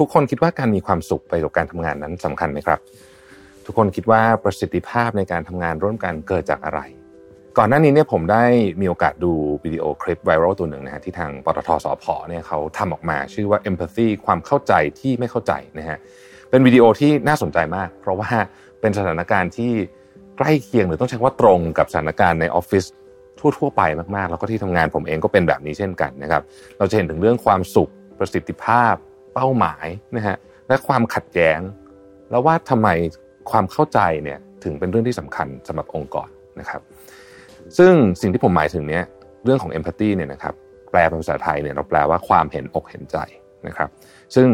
ทุกคนคิดว่าการมีความสุขไปกับการทำงานนั้นสำคัญไหมครับ ทุกคนคิดว่าประสิทธิภาพในการทำงานร่วมกันเกิดจากอะไร ก่อนหน้านี้เนี่ยผมได้มีโอกาสดูวิดีโอคลิปไวรัลตัวหนึ่งนะฮะที่ทางปตทสพเนี่ยเขาทำออกมาชื่อว่า empathy ความเข้าใจที่ไม่เข้าใจนะฮะเป็นวิดีโอที่น่าสนใจมาก เพราะว่าเป็นสถานการณ์ที่ใกล้เคียงหรือต้องใช้ว่าตรงกับสถานการณ์ในออฟฟิศทั่วๆไปมากๆ แล้วก็ที่ทำงานผมเองก็เป็นแบบนี้เช่นกันนะครับ เราจะเห็นถึงเรื่องความสุขประสิทธิภาพ เป้าหมายนะฮะและความขัดแย้ง แล้วว่าทำไมความเข้าใจเนี่ยถึงเป็นเรื่องที่สำคัญสำหรับองค์กรนะครับซึ่งสิ่งที่ผมหมายถึงเนี้ยเรื่องของ empathy เนี่ยนะครับแปลเป็นภาษาไทยเนี่ยเราแปลว่าความเห็นอกเห็นใจนะครับซึ่ง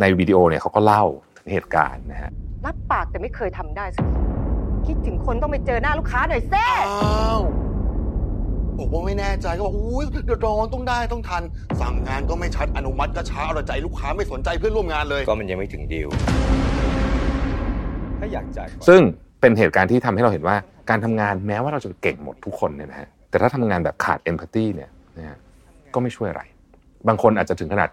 ในวิดีโอเนี่ยเขาก็เล่าถึงเหตุการณ์นะฮะรับปากแต่ไม่เคยทำได้สักทีคิดถึงคนต้องไปเจอหน้าลูกค้าหน่อยเซ่อ้าว บอกว่าไม่แน่ใจก็บอกอุ้ยเดือดร้อนต้องได้ต้องทัน สั่งงานก็ไม่ชัดอนุมัติก็ช้าเอาแต่ใจลูกค้าไม่สนใจเพื่อนร่วมงานเลย ก็มันยังไม่ถึงดีลถ้าอยากจ่ายก่อนซึ่งเป็นเหตุการณ์ที่ทำให้เราเห็นว่าการทำงานแม้ว่าเราจะเก่งหมดทุกคนเนี่ยนะฮะแต่ถ้าทำงานแบบขาดเอมพัตตีเนี่ยนะฮะก็ไม่ช่วยอะไร บางคนอาจจะถึงขนาด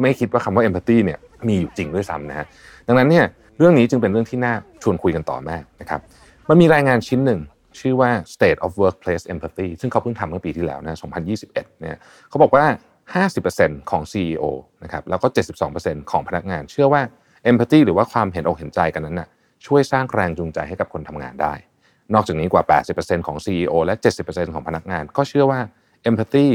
ไม่คิดว่าคำว่าเอมพัตตีเนี่ยมีอยู่จริงด้วยซ้ำนะฮะดังนั้นเนี่ยเรื่องนี้จึงเป็นเรื่องที่น่าชวนคุยกันต่อมากนะครับมันมีรายงานชิ้นหนึ่ง ชื่อว่า State of Workplace Empathy ซึ่งเขาเพิ่งทำเมื่อปีที่แล้วนะ 2021 เนี่ยเขาบอกว่า 50%ของ CEO นะครับแล้วก็ 72%ของพนักงาน เชื่อว่า empathy หรือว่าความเห็นอกเห็นใจกันนั้นน่ะช่วยสร้างแรงจูงใจให้กับคนทำงานได้ นอกจากนี้กว่า 80%ของ CEO และ 70%ของพนักงาน ก็เชื่อว่า empathy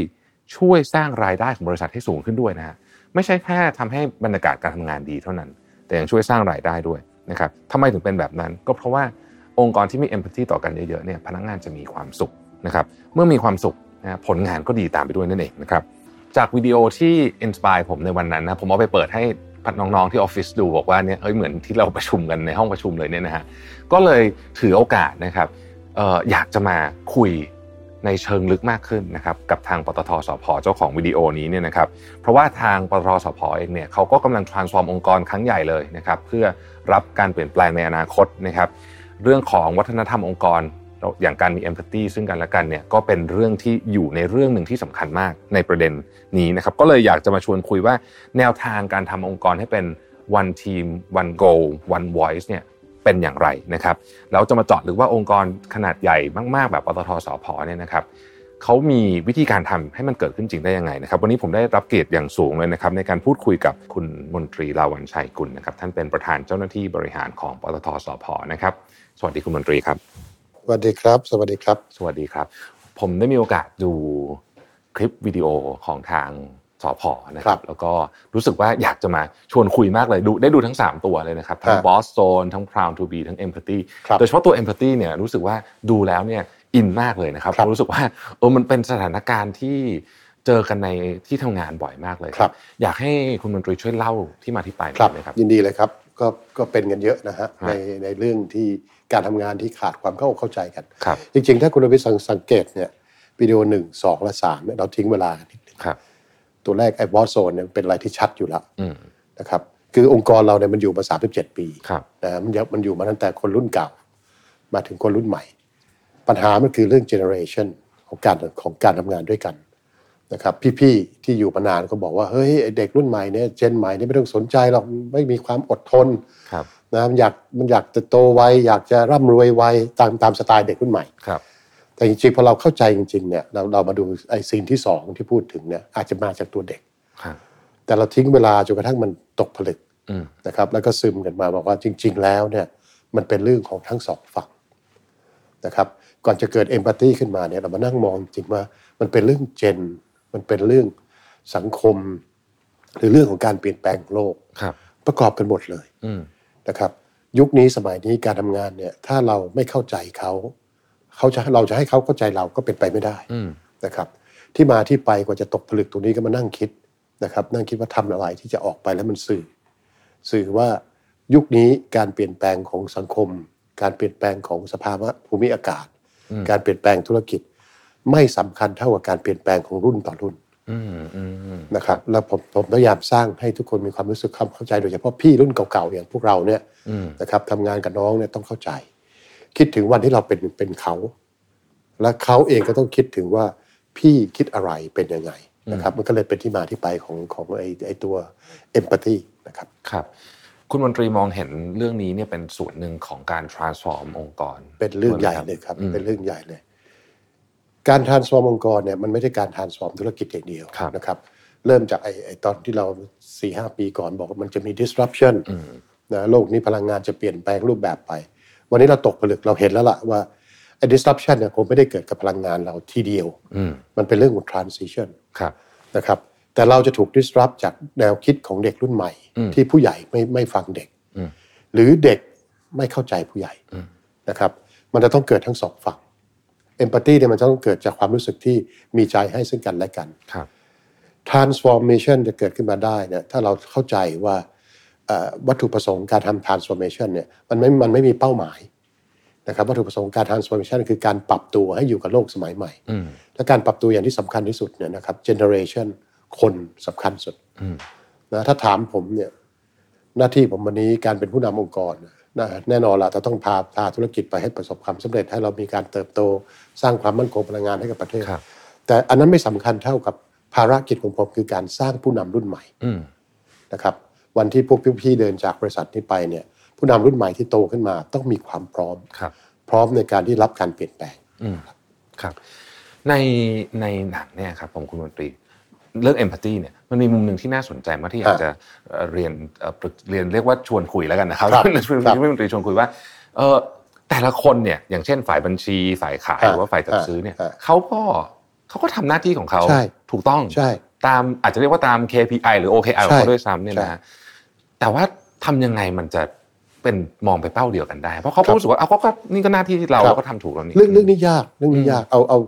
ช่วยสร้างรายได้ของบริษัทให้สูงขึ้นด้วยนะฮะไม่ใช่แค่ทำให้บรรยากาศการทำงานดีเท่านั้น แต่ยังช่วยสร้างรายได้ด้วยนะครับทำไมถึงเป็นแบบนั้นก็เพราะว่า องค์กรที่มี empathy ต่อกันเยอะๆเนี่ยพนักงานจะมีความสุขนะครับเมื่อมีความสุขนะผลงานก็ดีตามไปด้วยนั่นเองนะครับจากวิดีโอที่ inspire ผมในวันนั้นนะผมเอาไปเปิดให้พวกน้องๆที่ออฟฟิศดูบอกว่าเนี่ยเฮ้ยเหมือนที่เราประชุมกันในห้องประชุมเลยเนี่ยนะฮะก็เลยถือโอกาสนะครับอออยากจะมาคุยในเชิงลึกมากขึ้นนะครับกับทางปตท.สผ.เจ้าของวิดีโอนี้เนี่ยนะครับเพราะว่าทางปตทสพเองเนี่ยเขาก็กำลัง transform องค์กรครั้งใหญ่เลยนะครับเพื่อรับการเปลี่ยนแปลงในอนาคตนะครับ เรื่องของวัฒนธรรมองค์กรอย่างการมี empathy ซึ่งกันและกันเนี่ยก็เป็นเรื่องที่อยู่ในเรื่องหนึ่งที่สำคัญมากในประเด็นนี้นะครับก็เลยอยากจะมาชวนคุยว่าแนวทางการทำองค์กรให้เป็น one team one goal one voice เนี่ยเป็นอย่างไรนะครับแล้วจะมาเจาะหรือว่าองค์กรขนาดใหญ่มาก ๆ แบบปตทสพเนี่ยนะครับเขามีวิธีการทำให้มันเกิดขึ้นจริงได้ยังไงนะครับ วันนี้ผมได้รับเกียรติอย่างสูงเลยนะครับ ในการพูดคุยกับคุณมนตรีลาวันชัยกุลนะครับ ท่านเป็นประธานเจ้าหน้าที่บริหารของปตทสพนะครับ สวัสดีคุณมนตรีครับ สวัสดีครับ สวัสดีครับ สวัสดีครับ ผมได้มีโอกาสดูคลิปวิดีโอของทางสพนะคครัรับบแล้วก็รู้สึกว่าอยากจะมาชวนคุยมากเลยดูได้ดูทั้ง 3 ตัวเลยนะครับ ทั้งครับ Boss Zone ทั้ง Proud to be ทั้ง Empathy ครับโดยเฉพาะตัว Empathy เนี่ยรู้สึกว่าดูแล้วเนี่ยอินมากเลยนะครับครับรู้สึกว่าเออมันเป็นสถานการณ์ที่เจอกันในที่ทำงานบ่อยมากเลยครับ อยากให้คุณมนตรีช่วยเล่าที่มาที่ไปหครัน่อบยไหมครับ ยินดีเลยครับ ก็ก็เป็นกันเยอะนะฮะฮะในในเรื่องที่ การทำงานที่ขาดความเข้าอกเข้าใจกันครับจริง ๆ ถ้าคุณรวิทย์สังสังเกตเนี่ยวิดีโอหนึ่งสองและสามเนี่ยเราทิ้งเวลากันนิดนึงครับตัวแรกไอ้บอสโซนเนี่ยเป็นอะไรที่ชัดอยู่แล้วอืมนะครับคือองค์กรเราเนี่ยมันอยู่มา37ปีครับนะมันยังมันอยู่มาตั้งแต่คนรุ่นเก่า มาถึงคนรุ่นใหม่ ปัญหามันคือเรื่อง generation ของการของการทำงานด้วยกันนะครับพี่ๆที่อยู่มานานก็บอกว่าเฮ้ยไอ้เด็กรุ่นใหม่เนี่ย gen ใหม่เนี่ยไม่ต้องสนใจหรอกไม่มีความอดทนครับ นะมันอยากมันอยากจะโตไวอยากจะร่ำรวยไวตามตามสไตล์เด็กรุ่นใหม่ครับ แต่จริงๆพอเราเข้าใจจริงๆเนี่ยเราเรามาดูไอ้ scene ที่สองที่พูดถึงเนี่ยอาจจะมาจากตัวเด็กครับแต่เราทิ้งเวลาจนกระทั่งมันตกผลึกอืมนะครับ แล้วก็ซึมกันมาบอกว่าจริง ๆ แล้วเนี่ยมันเป็นเรื่องของทั้งสองฝั่งนะครับ ก่อนจะเกิดเอมพัตตีขึ้นมาเนี่ยเรามานั่งมองจริงว่ามันเป็นเรื่องเจน มันเป็นเรื่องสังคม หรือเรื่องของการเปลี่ยนแปลงของโลกครับประกอบกันหมดเลยอืม นะครับ ยุคนี้สมัยนี้การทำงานเนี่ยถ้าเราไม่เข้าใจเขาเขาจะเราจะให้เขาเข้าใจเราก็เป็นไปไม่ได้อืมนะครับ ที่มาที่ไปกว่าจะตกผลึกตรงนี้ก็มานั่งคิดนะครับ นั่งคิดว่าทำอะไรที่จะออกไปแล้วมันสื่อ สื่อว่ายุคนี้การเปลี่ยนแปลงของสังคม การเปลี่ยนแปลงของสภาวะภูมิอากาศอืมการเปลี่ยนแปลงธุรกิจ ไม่สำคัญเท่ากับการเปลี่ยนแปลงของรุ่นต่อรุ่นอืมอืมอืม นะครับแล้วผมผมพยายามสร้างให้ทุกคนมีความรู้สึกความเข้าใจโดยเฉพาะพี่รุ่นเก่าๆอย่างพวกเราเนี่ยอืมนะครับทำงานกับน้องเนี่ยต้องเข้าใจ คิดถึงวันที่เราเป็นเป็นเขา และเขาเองก็ต้องคิดถึงว่าพี่คิดอะไรเป็นยังไงนะครับมันก็เลยเป็นที่มาที่ไปของของไอ้ไอ้ตัว empathy นะครับครับคุณมนตรีมองเห็นเรื่องนี้เนี่ยเป็นส่วนหนึ่งของการ transform องค์กร เป็นเรื่องใหญ่ด้วยไมเลยครับอืมเป็นเรื่องใหญ่เลย การ transform องค์กรเนี่ยมันไม่ใช่การ transform ธุรกิจอย่างเดียวครับนะครับเริ่มจากไอ้ไอ้ตอนที่เราสี่ห้าปีก่อนบอกว่ามันจะมี disruption อืมนะโลกนี้พลังงานจะเปลี่ยนแปลงรูปแบบไป วันนี้เราตกผลึกเราเห็นแล้วล่ะว่าไอ้ disruption เนี่ยคงไม่ได้เกิดกับพลังงานเราทีเดียวอืมมันเป็นเรื่องของ transition ครับนะครับแต่เราจะถูก disrupt จากแนวคิดของเด็กรุ่นใหม่อืมที่ผู้ใหญ่ไม่ไม่ฟังเด็กอืมหรือเด็กไม่เข้าใจผู้ใหญ่อืมนะครับ มันจะต้องเกิดทั้งสองฝั่ง empathy เนี่ยมันจะต้องเกิดจากความรู้สึกที่มีใจให้ซึ่งกันและกันครับ transformation จะเกิดขึ้นมาได้เนี่ยถ้าเราเข้าใจว่าเอ่อวัตถุประสงค์การทำ transformation เนี่ยมันไม่มันไม่มีเป้าหมายนะครับวัตถุประสงค์การ transformation คือการปรับตัวให้อยู่กับโลกสมัยใหม่อืมและการปรับตัวอย่างที่สำคัญที่สุดเนี่ยนะครับ generation คนสำคัญสุดอืมนะถ้าถามผมเนี่ยหน้าที่ผมวันนี้การเป็นผู้นำองค์กรนะ แน่นอนละเราต้องพาพาธุรกิจไปให้ประสบความสำเร็จให้เรามีการเติบโตสร้างความมั่นคงพลังงานให้กับประเทศครับแต่อันนั้นไม่สำคัญเท่ากับภารกิจของผมคือการสร้างผู้นำรุ่นใหม่อืมนะครับวันที่พวกพี่ๆเดินจากบริษัทนี้ไปเนี่ยผู้นำรุ่นใหม่ที่โตขึ้นมาต้องมีความพร้อมครับพร้อมในการที่รับการเปลี่ยนแปลงอืมครับ ในในหนังเนี่ยครับผมคุณมนตรีเรื่อง empathy เนี่ย มันมีมุมหนึ่งที่น่าสนใจมากที่อยากจะเอ่อเรียนเอ่อปรึกเรียนเรียกว่าชวนคุยแล้วกันนะครับครับชวนครับที่มนตรีชวนคุยว่าเออแต่ละคนเนี่ยอย่างเช่นฝ่ายบัญชีฝ่ายขายฮะหรือว่าฝ่ายจัดซื้อเนี่ยฮะเขาก็เขาก็ทำหน้าที่ของเขาใช่ถูกต้องใช่ตามอาจจะเรียกว่าตาม KPI หรือ OKR ของใช่เขาด้วยซ้ำเนี่ยนะใช่ฮะแต่ว่าทำยังไงมันจะเป็นมองไปเป้าเดียวกันได้ เพราะเขาครัก็บรู้สึกว่าเอาเขาก็นี่ก็หน้าที่ที่เราครับเราก็ทำถูกแล้วนี่เรื่องเรื่องนี้ยากเรื่องนี้ยากเอาเอา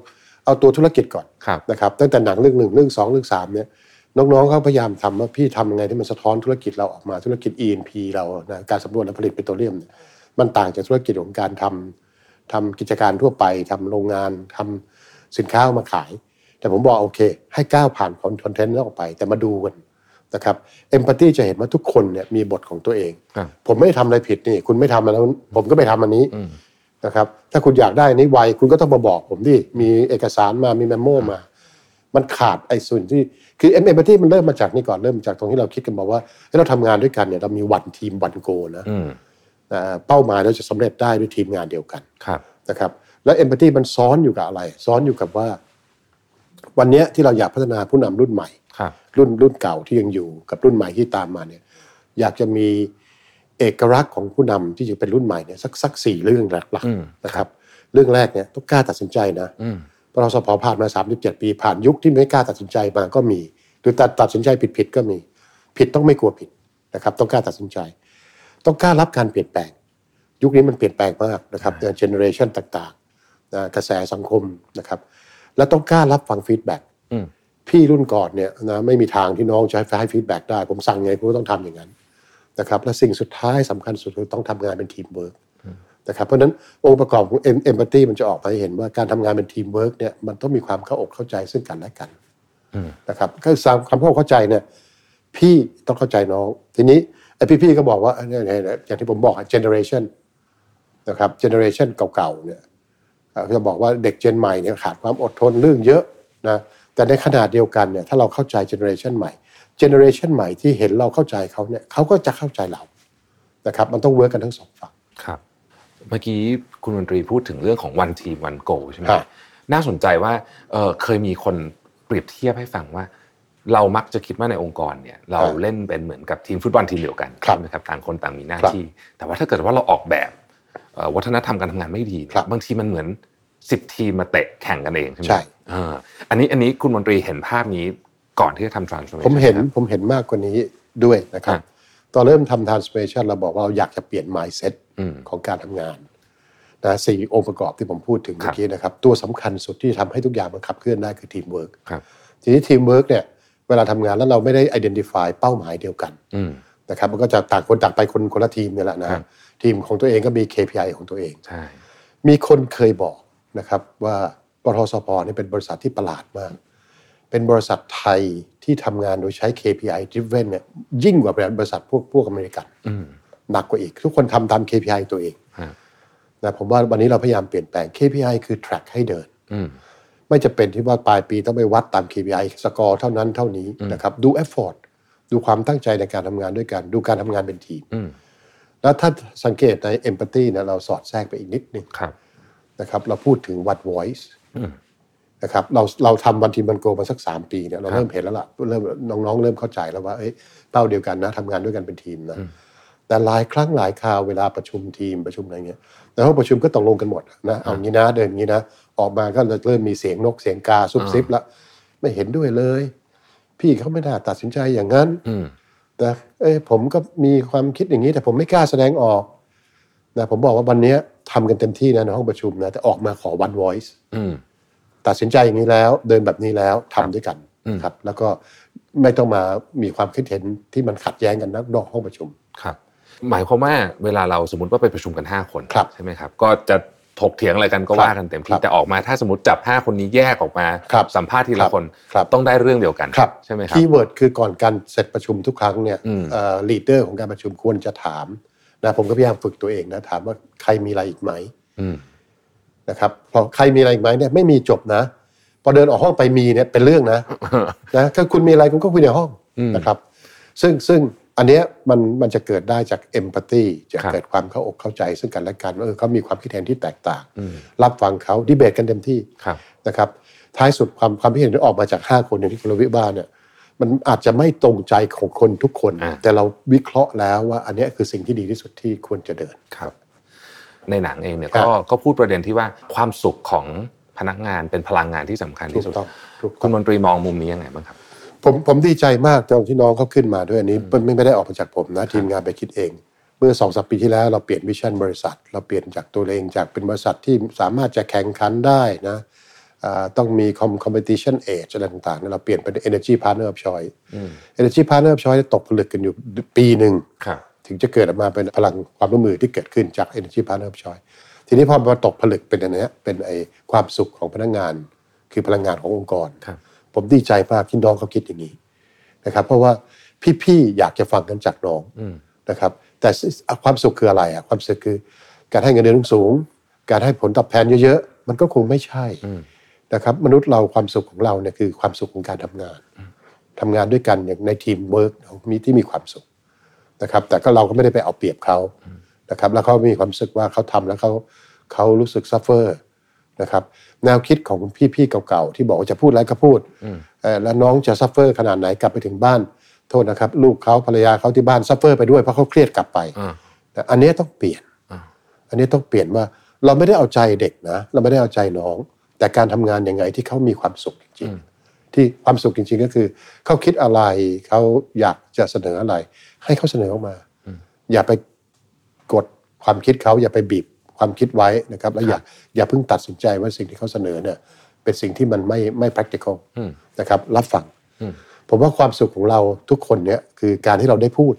เอาตัวธุรกิจก่อนครับนะครับตั้งแต่หนังเรื่องหนึ่งเรื่องสองเรื่องสามเนี่ย น้องๆเขาพยายามทำว่าพี่ทำยังไงที่มันสะท้อนธุรกิจเราออกมาธุรกิจ E&P เรานะการสำรวจและผลิตปิโตรเลียมเนี่ยมันต่างจากธุรกิจของการทำทำกิจการทั่วไปทำโรงงานทำสินค้าเอามาขาย แต่ผมบอกโอเค ให้ก้าวผ่านคอนเทนต์นั้นออกไป แต่มาดูกันนะครับเอมพัตตีจะเห็นว่าทุกคนเนี่ยมีบทของตัวเองครับผมไม่ได้ทำอะไรผิดนี่ คุณไม่ทำอันนั้นผมก็ไม่ทำอันนี้อืมนะครับ ถ้าคุณอยากได้อันนี้ไวคุณก็ต้องมาบอกผมดิมีเอกสารมามีเมมโมมา มันขาดไอ้ส่วนที่คือเอ็มเอมพัตตีมันเริ่มมาจากนี่ก่อนเริ่มจากตรงที่เราคิดกันบอกว่าเฮ้ยเราทำงานด้วยกันเนี่ยเรามีวันทีมวันโกนะอืมอ่าเป้าหมายเราจะสำเร็จได้ด้วยทีมงานเดียวกันครับนะครับ แล้วเอมพัตตีมันซ้อนอยู่กับอะไร ซ้อนอยู่กับว่า วันเนี้ยที่เราอยากพัฒนาผู้นำรุ่นใหม่ครับรุ่นรุ่นเก่าที่ยังอยู่กับรุ่นใหม่ที่ตามมาเนี่ย อยากจะมีเอกลักษณ์ของผู้นำที่จะเป็นรุ่นใหม่เนี่ยสักสักสี่เรื่องหลักอืมๆนะครับ เรื่องแรกเนี่ยต้องกล้าตัดสินใจนะ อืมเพราะเราสผ.ผ่านมา 37 ปี ผ่านยุคที่ไม่กล้าตัดสินใจมาก็มี หรือตัดตัดสินใจผิดๆก็มี ผิดต้องไม่กลัวผิดนะครับ ต้องกล้าตัดสินใจ ต้องกล้ารับการเปลี่ยนแปลง ยุคนี้มันเปลี่ยนแปลงมากนะครับ generation ต่างๆนะกระแสสังคมนะครับ และต้องกล้ารับฟัง feedback อืมพี่รุ่นก่อนเนี่ยนะไม่มีทางที่น้องจะให้ให้ feedback ได้ ผมสั่งไงผมก็ต้องทำอย่างนั้นนะครับและสิ่งสุดท้ายสำคัญสุดคือต้องทำงานเป็นทีมเวิร์ก นะครับเพราะฉะนั้นองค์ประกอบของ empathy มันจะออกมาให้เห็นว่าการทำงานเป็นทีมเวิร์กเนี่ยมันต้องมีความเข้าอกเข้าใจซึ่งกันและกันอืมนะครับก็สามคำเข้าอกเข้าใจเนี่ยพี่ต้องเข้าใจน้อง ทีนี้ไอ้พี่ๆก็บอกว่าเนี่ยเนี่ยเนี่ยอย่างที่ผมบอก generation นะครับ generation เก่าๆเนี่ยเอ่อจะบอกว่าเด็ก gen ใหม่เนี่ยขาดความอดทนเรื่องเยอะนะแต่ในขณะเดียวกันเนี่ยถ้าเราเข้าใจ generation ใหม่ generation ใหม่ที่เห็นเราเข้าใจเขาเนี่ยเขาก็จะเข้าใจเรานะครับมันต้อง work กันทั้งสองฝั่งครับ เมื่อกี้คุณมนตรีพูดถึงเรื่องของ one team one goal ใช่ไหมครับน่าสนใจว่าเออเคยมีคนเปรียบเทียบให้ฟังว่า เรามักจะคิดว่าในองค์กรเนี่ย เราเล่นเป็นเหมือนกับทีมฟุตบอลทีมเดียวกันครับใช่ไหมครับต่างคนต่างมีหน้าครับที่ แต่ว่าถ้าเกิดว่าเราออกแบบเอ่อวัฒนธรรมการทำงานไม่ดีเนี่ยครับบางทีมันเหมือนสิบทีมมาเตะแข่งกันเองใช่ไหมใช่เอออันนี้อันนี้คุณมนตรีเห็นภาพนี้ก่อนที่จะทำ transformation ผมเห็นครับผมเห็นมากกว่านี้ด้วยนะครับครับ ตอนเริ่มทำ transformation เราบอกว่าเราอยากจะเปลี่ยน mindset อืมของการทำงานนะสี่องค์ประกอบที่ผมพูดถึงครับเมื่อกี้นะครับ ตัวสำคัญสุดที่ทำให้ทุกอย่างมันขับเคลื่อนได้คือทีมเวิร์กครับทีนี้ทีมเวิร์กเนี่ยเวลาทำงานแล้วเราไม่ได้ identify เป้าหมายเดียวกันอืมนะครับมันก็จะต่างคนต่างไปคนคนละทีมเนี่ยแหละนะครับทีมของตัวเองก็มี KPI ของตัวเองใช่มีคนเคยบอกนะครับว่าปตท.สผ.เนี่ยเป็นบริษัทที่ประหลาดมาก เป็นบริษัทไทยที่ทำงานโดยใช้ KPI driven เนี่ยยิ่งกว่าบริษัทพวกพวกอเมริกันอืมหนักกว่าอีก ทุกคนทำตาม KPI ตัวเองฮะนะผมว่าวันนี้เราพยายามเปลี่ยนแปลง KPI คือ track ให้เดินอืมไม่จะเป็นที่ว่าปลายปีต้องไปวัดตาม KPI สกอร์เท่านั้นเท่านี้นะครับดู effort ดูความตั้งใจในการทำงานด้วยกัน ดูการทำงานเป็นทีมอืมแล้วถ้าสังเกตใน empathy นะเราสอดแทรกไปอีกนิดนึงครับนะครับ เราพูดถึง what voice อืม นะครับเราเราทำวันทีมันโกมาสักสามปีเนี่ยเราครับเริ่มเห็นแล้วล่ะเริ่มน้องๆ เริ่มเข้าใจแล้วว่าเอ้ยเป้าเดียวกันนะทำงานด้วยกันเป็นทีมนะแต่หลายครั้งหลายคราวเวลาประชุมทีมประชุมอะไรเงี้ยในห้องประชุมก็ตกลงกันหมดนะเอางี้นะเดินงี้นะออกมาก็เริ่มมีเสียงนกเสียงกาซุบซิบละไม่เห็นด้วยเลย พี่เขาไม่น่าตัดสินใจอย่างนั้นอืมนะเอ้ยผมก็มีความคิดอย่างนี้ แต่ผมไม่กล้าแสดงออกนะผมบอกว่าวันเนี้ยทำกันเต็มที่นะในห้องประชุมนะแต่ออกมาขอ one voice อืม ตัดสินใจอย่างนี้แล้วเดินแบบนี้แล้วทำด้วยกันอืมครับ แล้วก็ไม่ต้องมามีความคิดเห็นที่มันขัดแย้งกันนอกห้องประชุมครับหมายความว่าเวลาเราสมมติว่าไปประชุมกัน 5 คนครับใช่ไหมครับ ก็จะถกเถียงอะไรกันก็ครับว่ากันเต็มคที่รับแต่ออกมาถ้าสมมติจับ 5 คนนี้แยกออกมาครับสัมภาษณ์ทีคละรับคนครับต้องได้เรื่องเดียวกันครับใช่ไหมครับคีย์เวิร์ดคือก่อนการเสร็จประชุมทุกครั้งเนี่ยอืมลีดเดอร์ของการประชุมควรจะถามนะผมก็พยายามฝึกตัวเองนะถามว่าใครมีอะไรอีกไหมอืม นะครับพอใครมีอะไรอีกไหมเนี่ยไม่มีจบนะ พอเดินออกห้องไปมีเนี่ยเป็นเรื่องนะนะถ้าคุณมีอะไรคุณก็คุยในห้องอืมนะครับ ซึ่งซึ่งอันเนี้ยมันมันจะเกิดได้จากเอมพัตตีจะครับเกิดความเข้าอกเข้าใจ ซึ่งกันและกันว่าเออเขามีความคิดเห็นที่แตกต่างอืมรับฟังเขาดีเบตกันเต็มที่ครับนะครับ ท้ายสุดความความคิดเห็นที่ออกมาจาก 5 คนอย่างที่คุณรวิบ้าเนี่ยมันอาจจะไม่ตรงใจของคนทุกคนอ่าแต่เราวิเคราะห์แล้วว่าอันเนี้ยคือสิ่งที่ดีที่สุดที่ควรจะเดินครับ ในหนังเองเนี่ยครับก็ก็พูดประเด็นที่ว่าความสุขของพนักงานเป็นพลังงานที่สำคัญถูที่กสุดต้องถูกต้คุองณมนตรีมองมุมนี้ยังไงบ้างครับผมผมดีใจมากตอนที่น้องเขาขึ้นมาด้วยอันนี้ไม่ไม่ได้ออกมาจากผมนะทีมงานไปคิดเอง เมื่อสองสปีที่แล้วเราเปลี่ยนวิชั่นบริษัท เราเปลี่ยนจากตัวเองจากเป็นบริษัทที่สามารถจะแข่งขันได้นะอ่าต้องมี com- competition edge อะไรต่างๆเนี่ยเราเปลี่ยนเป็น energy partner of choice energy partner of choice ตกผลึกกันอยู่ปีหนึ่งครับ ถึงจะเกิดออกมาเป็นพลังความร่วมมือที่เกิดขึ้นจาก Energy Partner of Choice ทีนี้พอมาตกผลึกเป็นอันเนี้ยเป็นไอความสุขของพนักงาน คือพลังงานขององค์กรครับผมดีใจมากที่น้องเขาคิดอย่างนี้นะครับ เพราะว่าพี่ๆอยากจะฟังกันจากน้องนะครับ แต่ความสุขคืออะไรอะความสุขคือ การให้เงินเดือนสูงๆการให้ผลตอบแทนเยอะๆมันก็คงไม่ใช่นะครับ มนุษย์เราความสุขของเราเนี่ยคือความสุขของการทำงานทำงานด้วยกันอย่างในทีมเวิร์กมีที่มีความสุข นะครับ แต่ก็เราก็ไม่ได้ไปเอาเปรียบเขานะครับ แล้วเขามีความรู้สึกว่าเขาทำแล้วเขาเขารู้สึก suffer นะครับ แนวคิดของพี่ๆเก่าๆที่บอกว่าจะพูดอะไรก็พูดเอ่อแล้วน้องจะ suffer ขนาดไหนกลับไปถึงบ้านโทษนะครับ ลูกเขาภรรยาเขาที่บ้าน suffer ไปด้วยเพราะเขาเครียดกลับไปอ่าแต่อันเนี้ยต้องเปลี่ยน อันนี้ต้องเปลี่ยนว่าเราไม่ได้เอาใจเด็กนะ เราไม่ได้เอาใจน้อง แต่การทำงานยังไงที่เขามีความสุขจริง ๆ ที่ความสุขจริง ๆ ก็คือเขาคิดอะไรเขาอยากจะเสนออะไร ให้เขาเสนอออกมา อย่าไปกดความคิดเขาอย่าไปบีบความคิดไว้นะครับ แล้วอย่าอย่าเพิ่งตัดสินใจว่าสิ่งที่เขาเสนอเนี่ย เป็นสิ่งที่มันไม่ไม่ practical นะครับ รับฟังผมว่าความสุขของเราทุกคนเนี่ยคือการที่เราได้พูด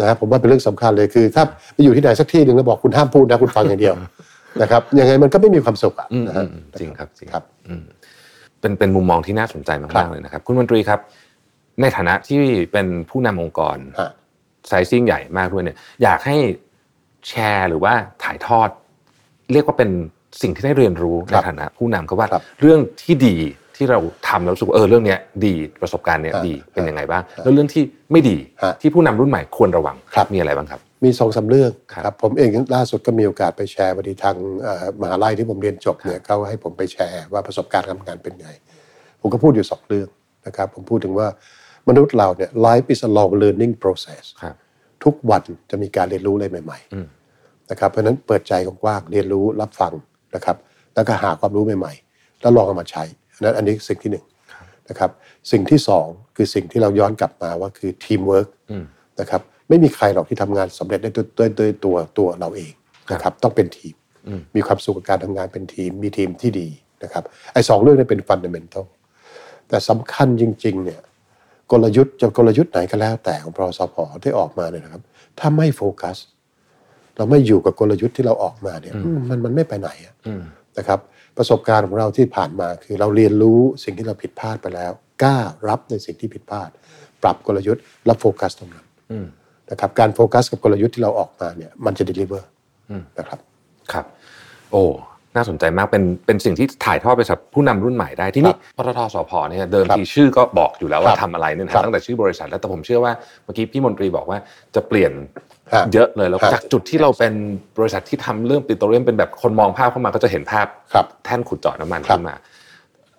นะครับผมว่าเป็นเรื่องสำคัญเลยคือ ถ้าไปอยู่ที่ไหนสักที่หนึ่งแล้วบอกคุณห้ามพูดนะคุณฟังอย่างเดียวนะครับยังไงมันก็ไม่มีความสุขอะอืมนะฮะอืมจริงครับจริงครับเป็นเป็นมุมมองที่น่าสนใจครัมากบๆเลยนะครับ คุณมนตรีครับ ในฐานะที่เป็นผู้นำองค์กรฮะไซซิ่งใหญ่มากด้วยเนี่ย อยากให้แชร์หรือว่าถ่ายทอด เรียกว่าเป็นสิ่งที่ได้เรียนรู้คในรับฐานะผู้นำก็ว่าครับเรื่องที่ดีที่เราทำแล้วรู้สึกว่าเออเรื่องเนี้ยดีประสบการณ์เนี้ยฮะดีเป็นฮะยังไงบ้าง แล้วเรื่องที่ไม่ดีฮะที่ผู้นำรุ่นใหม่ควรระวังครับมีอะไรบ้างครับ มีสองสามเรื่องครับครับผมเองล่าสุดก็มีโอกาสไปแชร์วันที่ทางเอ่อมหาลัยที่ผมเรียนจบเนี่ยเขาให้ผมไปแชร์ว่าประสบการณ์การทำงานเป็นไง ผมก็พูดอยู่สองเรื่องนะครับ ผมพูดถึงว่า มนุษย์เราเนี่ย life is a long learning process ครับทุกวันจะมีการเรียนรู้อะไรใหม่อืมๆนะครับเพราะฉะนั้นเปิดใจกว้างๆเรียนรู้รับฟังนะครับ แล้วก็หาความรู้ใหม่ๆ แล้วลองเอามาใช้อันนั้นอันนี้สิ่งที่หนึ่งนะครับสิ่งที่สองคือสิ่งที่เราย้อนกลับมาว่าคือทีมเวิร์กนะครับไม่มีใครหรอกที่ทำงานสำเร็จได้ด้วยด้วยด้วยตัวตัวเราเองนะครับต้องเป็นทีม มีความสุขกับการทำงานเป็นทีม มีทีมที่ดีนะครับไอ้สองเรื่องนี้เป็น fundamental แต่สำคัญจริง ๆ เนี่ย กลยุทธ์จะกลยุทธ์ไหนก็แล้วแต่ของปตท.สผ.ที่ออกมาเนี่ยนะครับ ถ้าไม่โฟกัส เราไม่อยู่กับกลยุทธ์ที่เราออกมาเนี่ยมันมันไม่ไปไหนอะนะครับประสบการณ์ของเราที่ผ่านมาคือเราเรียนรู้สิ่งที่เราผิดพลาดไปแล้วกล้ารับในสิ่งที่ผิดพลาด ปรับกลยุทธ์และโฟกัสตรงนั้นนะครับการโฟกัสกับกลยุทธ์ที่เราออกมาเนี่ยมันจะ deliver นะครับครับ โอ้ น่าสนใจมากเป็นเป็นสิ่งที่ถ่ายทอดไปสำหรับผู้นำรุ่นใหม่ได้ที่นี่ปตทสพเนี่ยเดิมครับทีชื่อก็บอกอยู่แล้วว่าครับทำอะไรเนี่ยนะครัฮะบตั้งแต่ชื่อบริษัทแล้วแต่ผมเชื่อว่าเมื่อกี้พี่มนตรีบอกว่าจะเปลี่ยนฮะเยอะเลยแล้วครับจากจุดที่เราเป็นบริษัทที่ทำเรื่องปิโตรเลียมเป็นแบบคนมองภาพเข้ามาก็จะเห็นภาพครับแท่นขุดเจาะน้ำมันครับขึ้นมา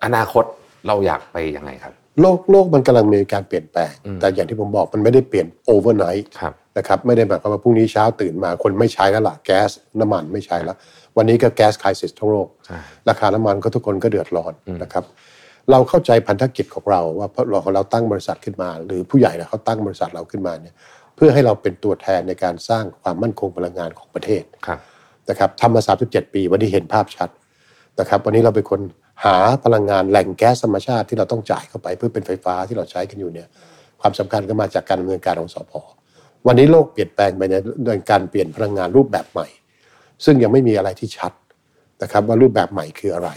อนาคตเราอยากไปยังไงครับ โลกโลกมันกำลังมีการเปลี่ยนแปลงอืมแต่อย่างที่ผมบอกมันไม่ได้เปลี่ยน overnight ครับนะครับไม่ได้หมายความว่าพรุ่งนี้เช้าตื่นมาคนไม่ใช้แล้วล่ะแก๊สน้ำมันไม่ใช้แล้ว วันนี้ก็แก๊ส crisis ทั่วโลกใช่ราคาน้ำมันก็ทุกคนก็เดือดร้อนอืมนะครับเราเข้าใจพันธกิจของเราว่าเพราะเราเราตั้งบริษัทขึ้นมา หรือผู้ใหญ่เนี่ยเขาตั้งบริษัทเราขึ้นมาเนี่ยเพื่อให้เราเป็นตัวแทนในการสร้างความมั่นคงพลังงานของประเทศครับนะครับทำมา 37 ปีวันนี้เห็นภาพชัดนะครับวันนี้เราเป็นคน หาพลังงานแหล่งแก๊สธรรมชาติที่เราต้องจ่ายเข้าไป เพื่อเป็นไฟฟ้าที่เราใช้กันอยู่เนี่ยความสำคัญก็มาจากการดำเนินการของสพวันนี้โลกเปลี่ยนแปลงไปในเรื่องการเปลี่ยนพลังงานรูปแบบใหม่ ซึ่งยังไม่มีอะไรที่ชัดนะครับว่ารูปแบบใหม่คืออะไร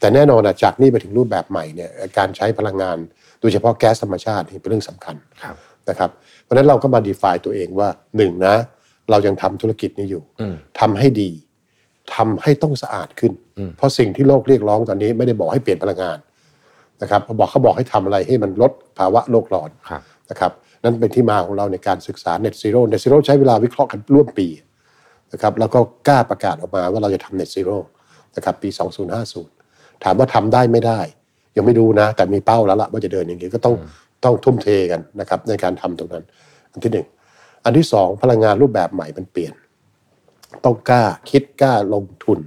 แต่แน่นอนนะจากนี้ไปถึงรูปแบบใหม่เนี่ยการใช้พลังงานโดยเฉพาะแก๊สธรรมชาตินี่เป็นเรื่องสำคัญครับนะครับเพราะฉะนั้นเราก็มา define ตัวเองว่าหนึ่งนะ เรายังทำธุรกิจนี้อยู่อืมทำให้ดี ทำให้ต้องสะอาดขึ้นอืมเพราะสิ่งที่โลกเรียกร้องตอนนี้ไม่ได้บอกให้เปลี่ยนพลังงานนะครับเขาบอกเขาบอกให้ทำอะไรให้มันลดภาวะโลกร้อนครับนะครับนั่นเป็นที่มาของเราในการศึกษา Net Zero Net Zero ใช้เวลาวิเคราะห์กันร่วมปีนะครับแล้วก็กล้าประกาศออกมาว่าเราจะทำ Net Zero นะครับปี 2050 ถามว่าทำได้ไม่ได้ ยังไม่รู้นะ แต่มีเป้าแล้วล่ะว่าจะเดินอย่างนี้ก็ต้องต้องทุ่มเทกันนะครับในการทำตรงนั้น อันที่หนึ่งอันที่สองพลังงานรูปแบบใหม่มันเปลี่ยน ต้องกล้าคิดกล้าลงทุน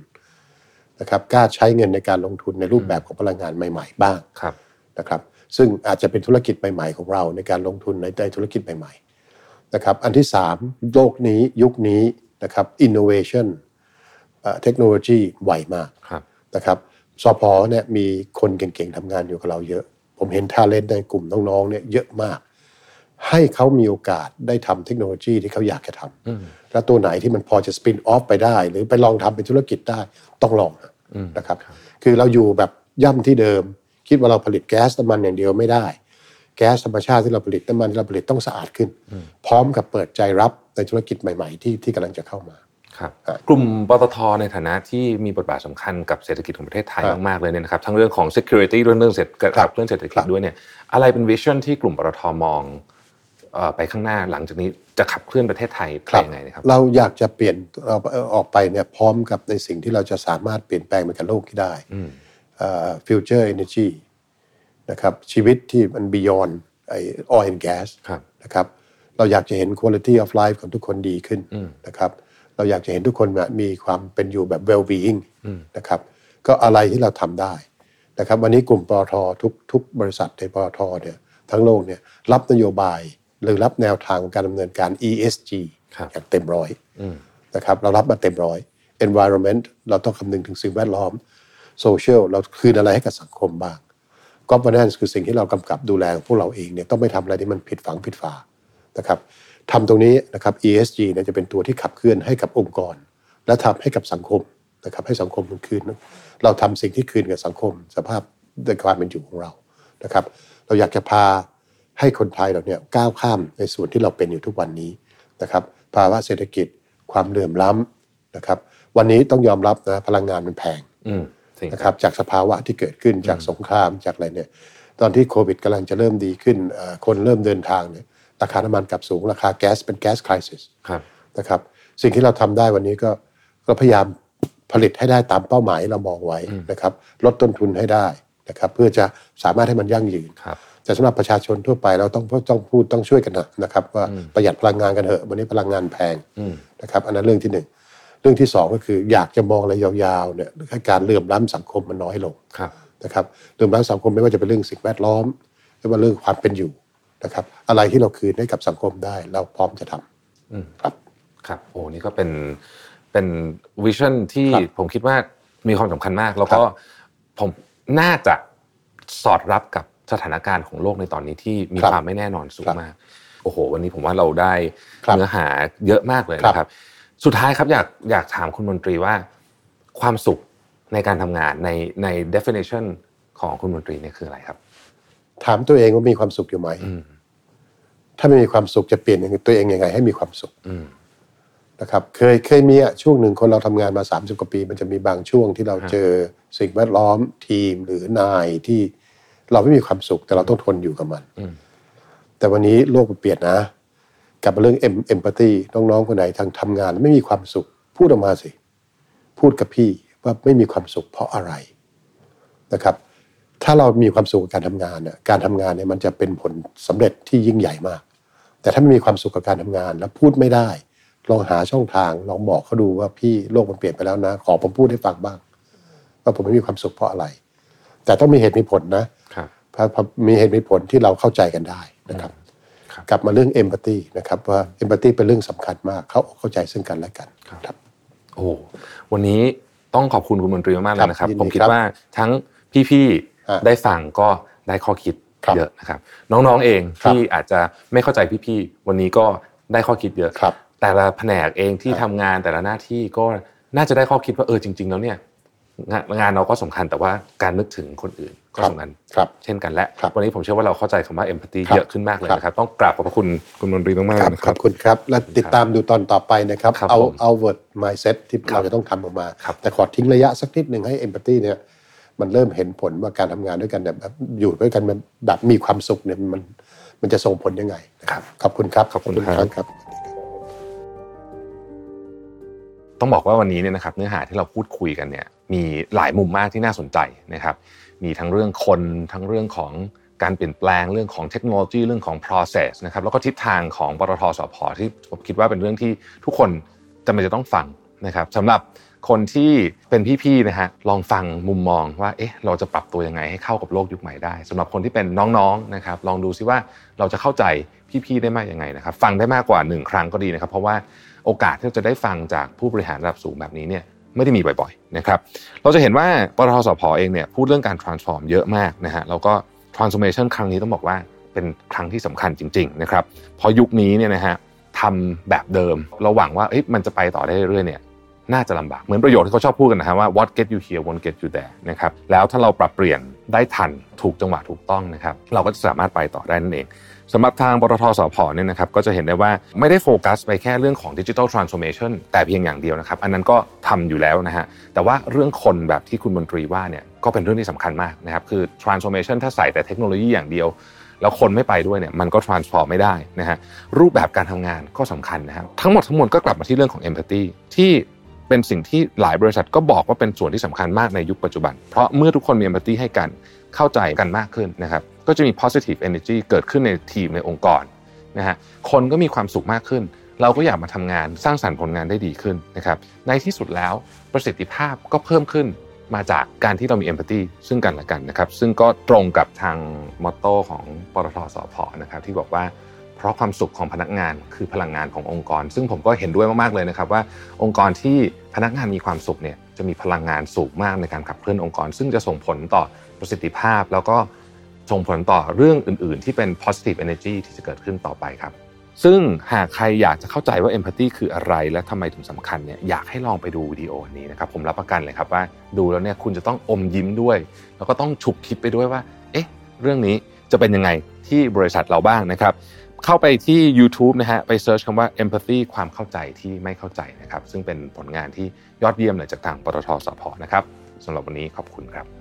นะครับกล้าใช้เงินในการลงทุนในรูปแบบของพลังงานใหม่ ๆ บ้างครับนะครับ ซึ่งอาจจะเป็นธุรกิจใหม่ ๆ ของเราในการลงทุนในในธุรกิจใหม่ ๆ นะครับ อันที่สามโลกนี้ยุคนี้นะครับ innovation เอ่อเทคโนโลยีไวมากครับนะครับสพเนี่ยมีคนเก่งๆทำงานอยู่กับเราเยอะ ผมเห็นทาเลนในกลุ่มน้องๆเนี่ยเยอะมาก ให้เขามีโอกาสได้ทำเทคโนโลยีที่เขาอยากจะทอืมำ แล้วตัวไหนที่มันพอจะสปินออฟไปได้ หรือไปลองทำเป็นธุรกิจได้ต้องลองอืมนะครับ คือเราอยู่แบบย่ำที่เดิม คิดว่าเราผลิตแก๊สน้ำมันอย่างเดียวไม่ได้ แก๊สธรรมชาติที่เราผลิตน้ำมันที่เราผลิตต้องสะอาดขึ้น พร้อมกับเปิดใจรับในธุรกิจใหม่ ๆ ที่ที่กำลังจะเข้ามาครับครับกลุ่มปตทในฐานะที่มีบทบาทสำคัญกับเศรษฐกิจของประเทศไทยครับมากๆเลยเนี่ยนะครับทั้งเรื่องของ security เรื่องเรื่องเศรษฐกิจครับเรื่องเศรษฐกิครัจบด้วยเนี่ยอะไรเป็นวิชั่นที่กลุ่มปตทมองเอ่อ ไปข้างหน้าหลังจากนี้จะขับเคลื่อนประเทศไทยไปยังไงนะครับ เราอยากจะเปลี่ยนเราออกไปเนี่ยพร้อมกับในสิ่งที่เราจะสามารถเปลี่ยนแปลงไปกับโลกที่ได้อืมfuture energy นะครับชีวิตที่มัน beyond ไอ้ oil and gas ครับนะครับเราอยากจะเห็น quality of life ของทุกคนดีขึ้นอืมนะครับเราอยากจะเห็นทุกคนมีความเป็นอยู่แบบ well being อืมนะครับก็อะไรที่เราทำได้นะครับวันนี้กลุ่มปตททุกทุกบริษัทในปตทเนี่ยทั้งโลกเนี่ยรับนโยบาย หรือรับแนวทางของการดำเนินการ ESG ครับอย่างเต็มร้อยอืมนะครับเรารับมาเต็มร้อย environment เราต้องคำนึงถึงสิ่งแวดล้อม social เราคืนอะไรให้กับสังคมบ้าง governance คือสิ่งที่เรากำกับดูแลพวกเราเองเนี่ยต้องไม่ทำอะไรที่มันผิดฝังผิดฝานะครับทำตรงนี้นะครับ ESG เนี่ยจะเป็นตัวที่ขับเคลื่อนให้กับองค์กร และทำให้กับสังคมนะครับให้สังคมมันคืน เราทำสิ่งที่คืนกับสังคม สภาพในความเป็นอยู่ของเรานะครับ เราอยากจะพา ให้คนไทยเราเนี่ยก้าวข้ามในส่วนที่เราเป็นอยู่ทุกวันนี้นะครับภาวะเศรษฐกิจความเหลื่อมล้ำนะครับ วันนี้ต้องยอมรับนะพลังงานมันแพงอืมจริงนะครับจากสภาวะที่เกิดขึ้นจากสงครามจากอะไรเนี่ยตอนที่โควิดกำลังจะเริ่มดีขึ้นเอ่อคนเริ่มเดินทางเนี่ยราคาน้ำมันกลับสูง ราคาแก๊สเป็นแก๊สคริสิสครับนะครับสิ่งที่เราทำได้วันนี้ก็ก็พยายามผลิตให้ได้ตามเป้าหมายที่เรามองไว้นะครับลดต้นทุนให้ได้นะครับเพื่อจะสามารถให้มันยั่งยืนครับ แต่สำหรับประชาชนทั่วไปเราต้องต้องพูดต้องช่วยกันนะนะครับ ว่าประหยัดพลังงานกันเถอะวันนี้พลังงานแพงอืมนะครับอันนั้นเรื่องที่หนึ่งเรื่องที่สองก็คืออยากจะมองอะไรยาวๆเนี่ยให้การเหลื่อมล้ำสังคมมันน้อยลงครับนะครับเหลื่อมล้ำสังคมไม่ว่าจะเป็นเรื่องสิ่งแวดล้อมหรือว่าเรื่องความเป็นอยู่นะครับ อะไรที่เราคืนให้กับสังคมได้เราพร้อมจะทำอืมครับครับโอ้นี่ก็เป็นเป็นวิชั่นที่ครับผมคิดว่ามีความสำคัญมาก แล้วก็ครับผมน่าจะสอดรับกับ สถานการณ์ของโลกในตอนนี้ที่มีครับความไม่แน่นอนสูงครับมาก โอ้โห วันนี้ผมว่าเราได้ครับเนื้อหาเยอะมากเลยครับนะครับ สุดท้ายครับอยากอยากถามคุณมนตรีว่า ความสุขในการทำงานในใน definition ของคุณมนตรีเนี่ยคืออะไรครับ ถามตัวเองว่ามีความสุขอยู่ไหมอืมถ้าไม่มีความสุขจะเปลี่ยนตัวเองยังไง ให้มีความสุขอืมนะครับ เคยเคยมีอะช่วงหนึ่งคนเราทำงานมา 30 กว่าปี มันจะมีบางช่วงที่เราเจอสิ่งแวดล้อมทีมหรือนายที่ เราไม่มีความสุขแต่เราต้องทนอยู่กับมันอืมแต่วันนี้โลกมันเปลี่ยนนะ กลับมาเรื่องเอ็มเอมพัตตีน้องๆคนไหนทางทำงาน ไม่มีความสุข พูดออกมาสิ พูดกับพี่ว่าไม่มีความสุขเพราะอะไรนะครับ ถ้าเรามีความสุขกับการทำงานน่ะการทำงานเนี่ยมันจะเป็นผลสำเร็จที่ยิ่งใหญ่มาก แต่ถ้าไม่มีความสุขกับการทำงาน แล้วพูดไม่ได้ ลองหาช่องทางลองบอกเขาดูว่าพี่โลกมันเปลี่ยนไปแล้วนะ ขอผมพูดให้ฟังบ้างว่าผมไม่มีความสุขเพราะอะไร แต่ต้องมีเหตุมีผลนะ มีเหตุมีผลที่เราเข้าใจกันได้นะครับครับ กลับมาเรื่องเอมพัตตีนะครับว่าเอมพัตตีเป็นเรื่องสำคัญมากเขาเข้าใจซึ่งกันและกันครับ โอ้โหวันนี้ต้องขอบคุณคุณมนตรีมากๆเลยนะครับยินดีผมคิดครับว่าทั้งพี่ฮะๆได้ฟังก็ได้ข้อคิดครับเยอะนะครับ น้องๆเองครับที่อาจจะไม่เข้าใจพี่ๆวันนี้ก็ได้ข้อคิดเยอะครับแต่ละแผนกเองที่ครับทำงานแต่ละหน้าที่ก็น่าจะได้ข้อคิดว่าเออจริง ๆ แล้วเนี่ย งานงานเราก็สำคัญแต่ว่าการนึกถึงคนอื่นก็สำคัญครับเช่นกันและครับวันนี้ผมเชื่อว่าเราเข้าใจคำว่า empathy ครับเยอะขึ้นมากเลยครับนะครับต้องกราบขอบพระคุณคุณมนตรีมากคๆรับนะขครัอบบคุณครับ และติดตามดูตอนต่อไปนะครับครับเอาผมเอาเวิร์ดมายเซ็ตที่ครับเราจะต้องทำออกมาครับแต่ขอทิ้งระยะสักนิดหนึ่งให้เอมพัตตีเนี่ยมันเริ่มเห็นผลว่าการทำงานด้วยกันเนี่ยแบบอยู่ด้วยกันแบบมีความสุขเนี่ยมันมันจะส่งผลยังไงครับขอบคุณครับขอบคุณกครับ ต้องบอกว่าวันนี้เนี่ยนะครับเนื้อหาที่เราพูดคุยกันเนี่ยมีหลายมุมมากที่น่าสนใจนะครับ มีทั้งเรื่องคนทั้งเรื่องของการเปลี่ยนแปลงเรื่องของเทคโนโลยีเรื่องของ process นะครับแล้วก็ทิศทางของปตทสพที่ผมคิดว่าเป็นเรื่องที่ทุกคนจำเป็นจะต้องฟังนะครับสำหรับคนที่เป็นพี่ๆนะฮะลองฟังมุมมองว่าเอ๊ะเราจะปรับตัวยังไงให้เข้ากับโลกยุคใหม่ได้สำหรับคนที่เป็นน้องๆนะครับลองดูซิว่าเราจะเข้าใจพี่ๆได้มากยังไงนะครับ ฟังได้มากกว่าหนึ่งครั้งก็ดีนะครับ เพราะว่า โอกาสที่เราจะได้ฟังจากผู้บริหารระดับสูงแบบนี้เนี่ยไม่ได้มีบ่อยๆนะครับเราจะเห็นว่าปตทสพอเองเนี่ยพูดเรื่องการ transform เยอะมากนะฮะแล้วก็ transformation ครั้งนี้ต้องบอกว่าเป็นครั้งที่สำคัญจริงๆนะครับพราะยุคนี้เนี่ยนะฮะทำแบบเดิมเราหวังว่ามันจะไปต่อได้เรื่อยๆเนี่ยน่าจะลำบากเหมือนประโยคที่เขาชอบพูดกันนะฮะว่า what get you here won't get you there นะครับแล้วถ้าเราปรับเปลี่ยนได้ทันถูกจังหวะถูกต้องนะครับเราก็จะสามารถไปต่อได้นั่นเอง สำหรับทางปตทสพเนี่ยนะครับก็จะเห็นได้ว่าไม่ได้โฟกัสไปแค่เรื่องของดิจิทัลทรานส์โอมชันแต่เพียงอย่างเดียวนะครับ อันนั้นก็ทำอยู่แล้วนะฮะแต่ว่าเรื่องคนแบบที่คุณมนตรีว่าเนี่ยก็เป็นเรื่องที่สำคัญมากนะครับคือ transformation ถ้าใส่แต่เทคโนโลยีอย่างเดียว แล้วคนไม่ไปด้วยเนี่ยมันก็ transform ไม่ได้นะฮะรูปแบบการทำงานก็สำคัญนะครับทั้งหมดทั้งมวลก็กลับมาที่เรื่องของ empathy ที่เป็นสิ่งที่หลายบริษัทก็บอกว่าเป็นส่วนที่สำคัญมากในยุคปัจจุบัน เพราะเมื่อทุกคนมี empathy ให้กันเข้าใจกันมากขึ้นนะครับ ก็จะมี positive energy เกิดขึ้นในทีมในองค์กรนะฮะคนก็มีความสุขมากขึ้น เราก็อยากมาทำงานสร้างสรรค์ผลงานได้ดีขึ้นนะครับในที่สุดแล้วประสิทธิภาพก็เพิ่มขึ้นมาจากการที่เรามีเอมพัตตีซึ่งกันและกันนะครับ ซึ่งก็ตรงกับทางมอตโต้ของปตทสพนะครับที่บอกว่าเพราะความสุขของพนักงานคือพลังงานขององค์กร ซึ่งผมก็เห็นด้วยมากๆเลยนะครับว่าองค์กรที่พนักงานมีความสุขเนี่ยจะมีพลังงานสูงมากในการขับเคลื่อนองค์กร ซึ่งจะส่งผลต่อประสิทธิภาพแล้วก็ ส่งผลต่อเรื่องอื่น ๆ ที่เป็น positive energy ที่จะเกิดขึ้นต่อไปครับ ซึ่งหากใครอยากจะเข้าใจว่า empathy คืออะไร และทำไมถึงสำคัญเนี่ยอยากให้ลองไปดูวิดีโอนี้นะครับ ผมรับประกันเลยครับว่าดูแล้วเนี่ยคุณจะต้องอมยิ้มด้วย แล้วก็ต้องฉุกคิดไปด้วยว่า เอ๊ะ เรื่องนี้จะเป็นยังไงที่บริษัทเราบ้างนะครับเข้าไปที่ YouTube นะฮะไปเซิร์ชคำว่า empathy ความเข้าใจที่ไม่เข้าใจนะครับ ซึ่งเป็นผลงานที่ยอดเยี่ยมเลยจากทางปตทสพนะครับสำหรับวันนี้ขอบคุณครับ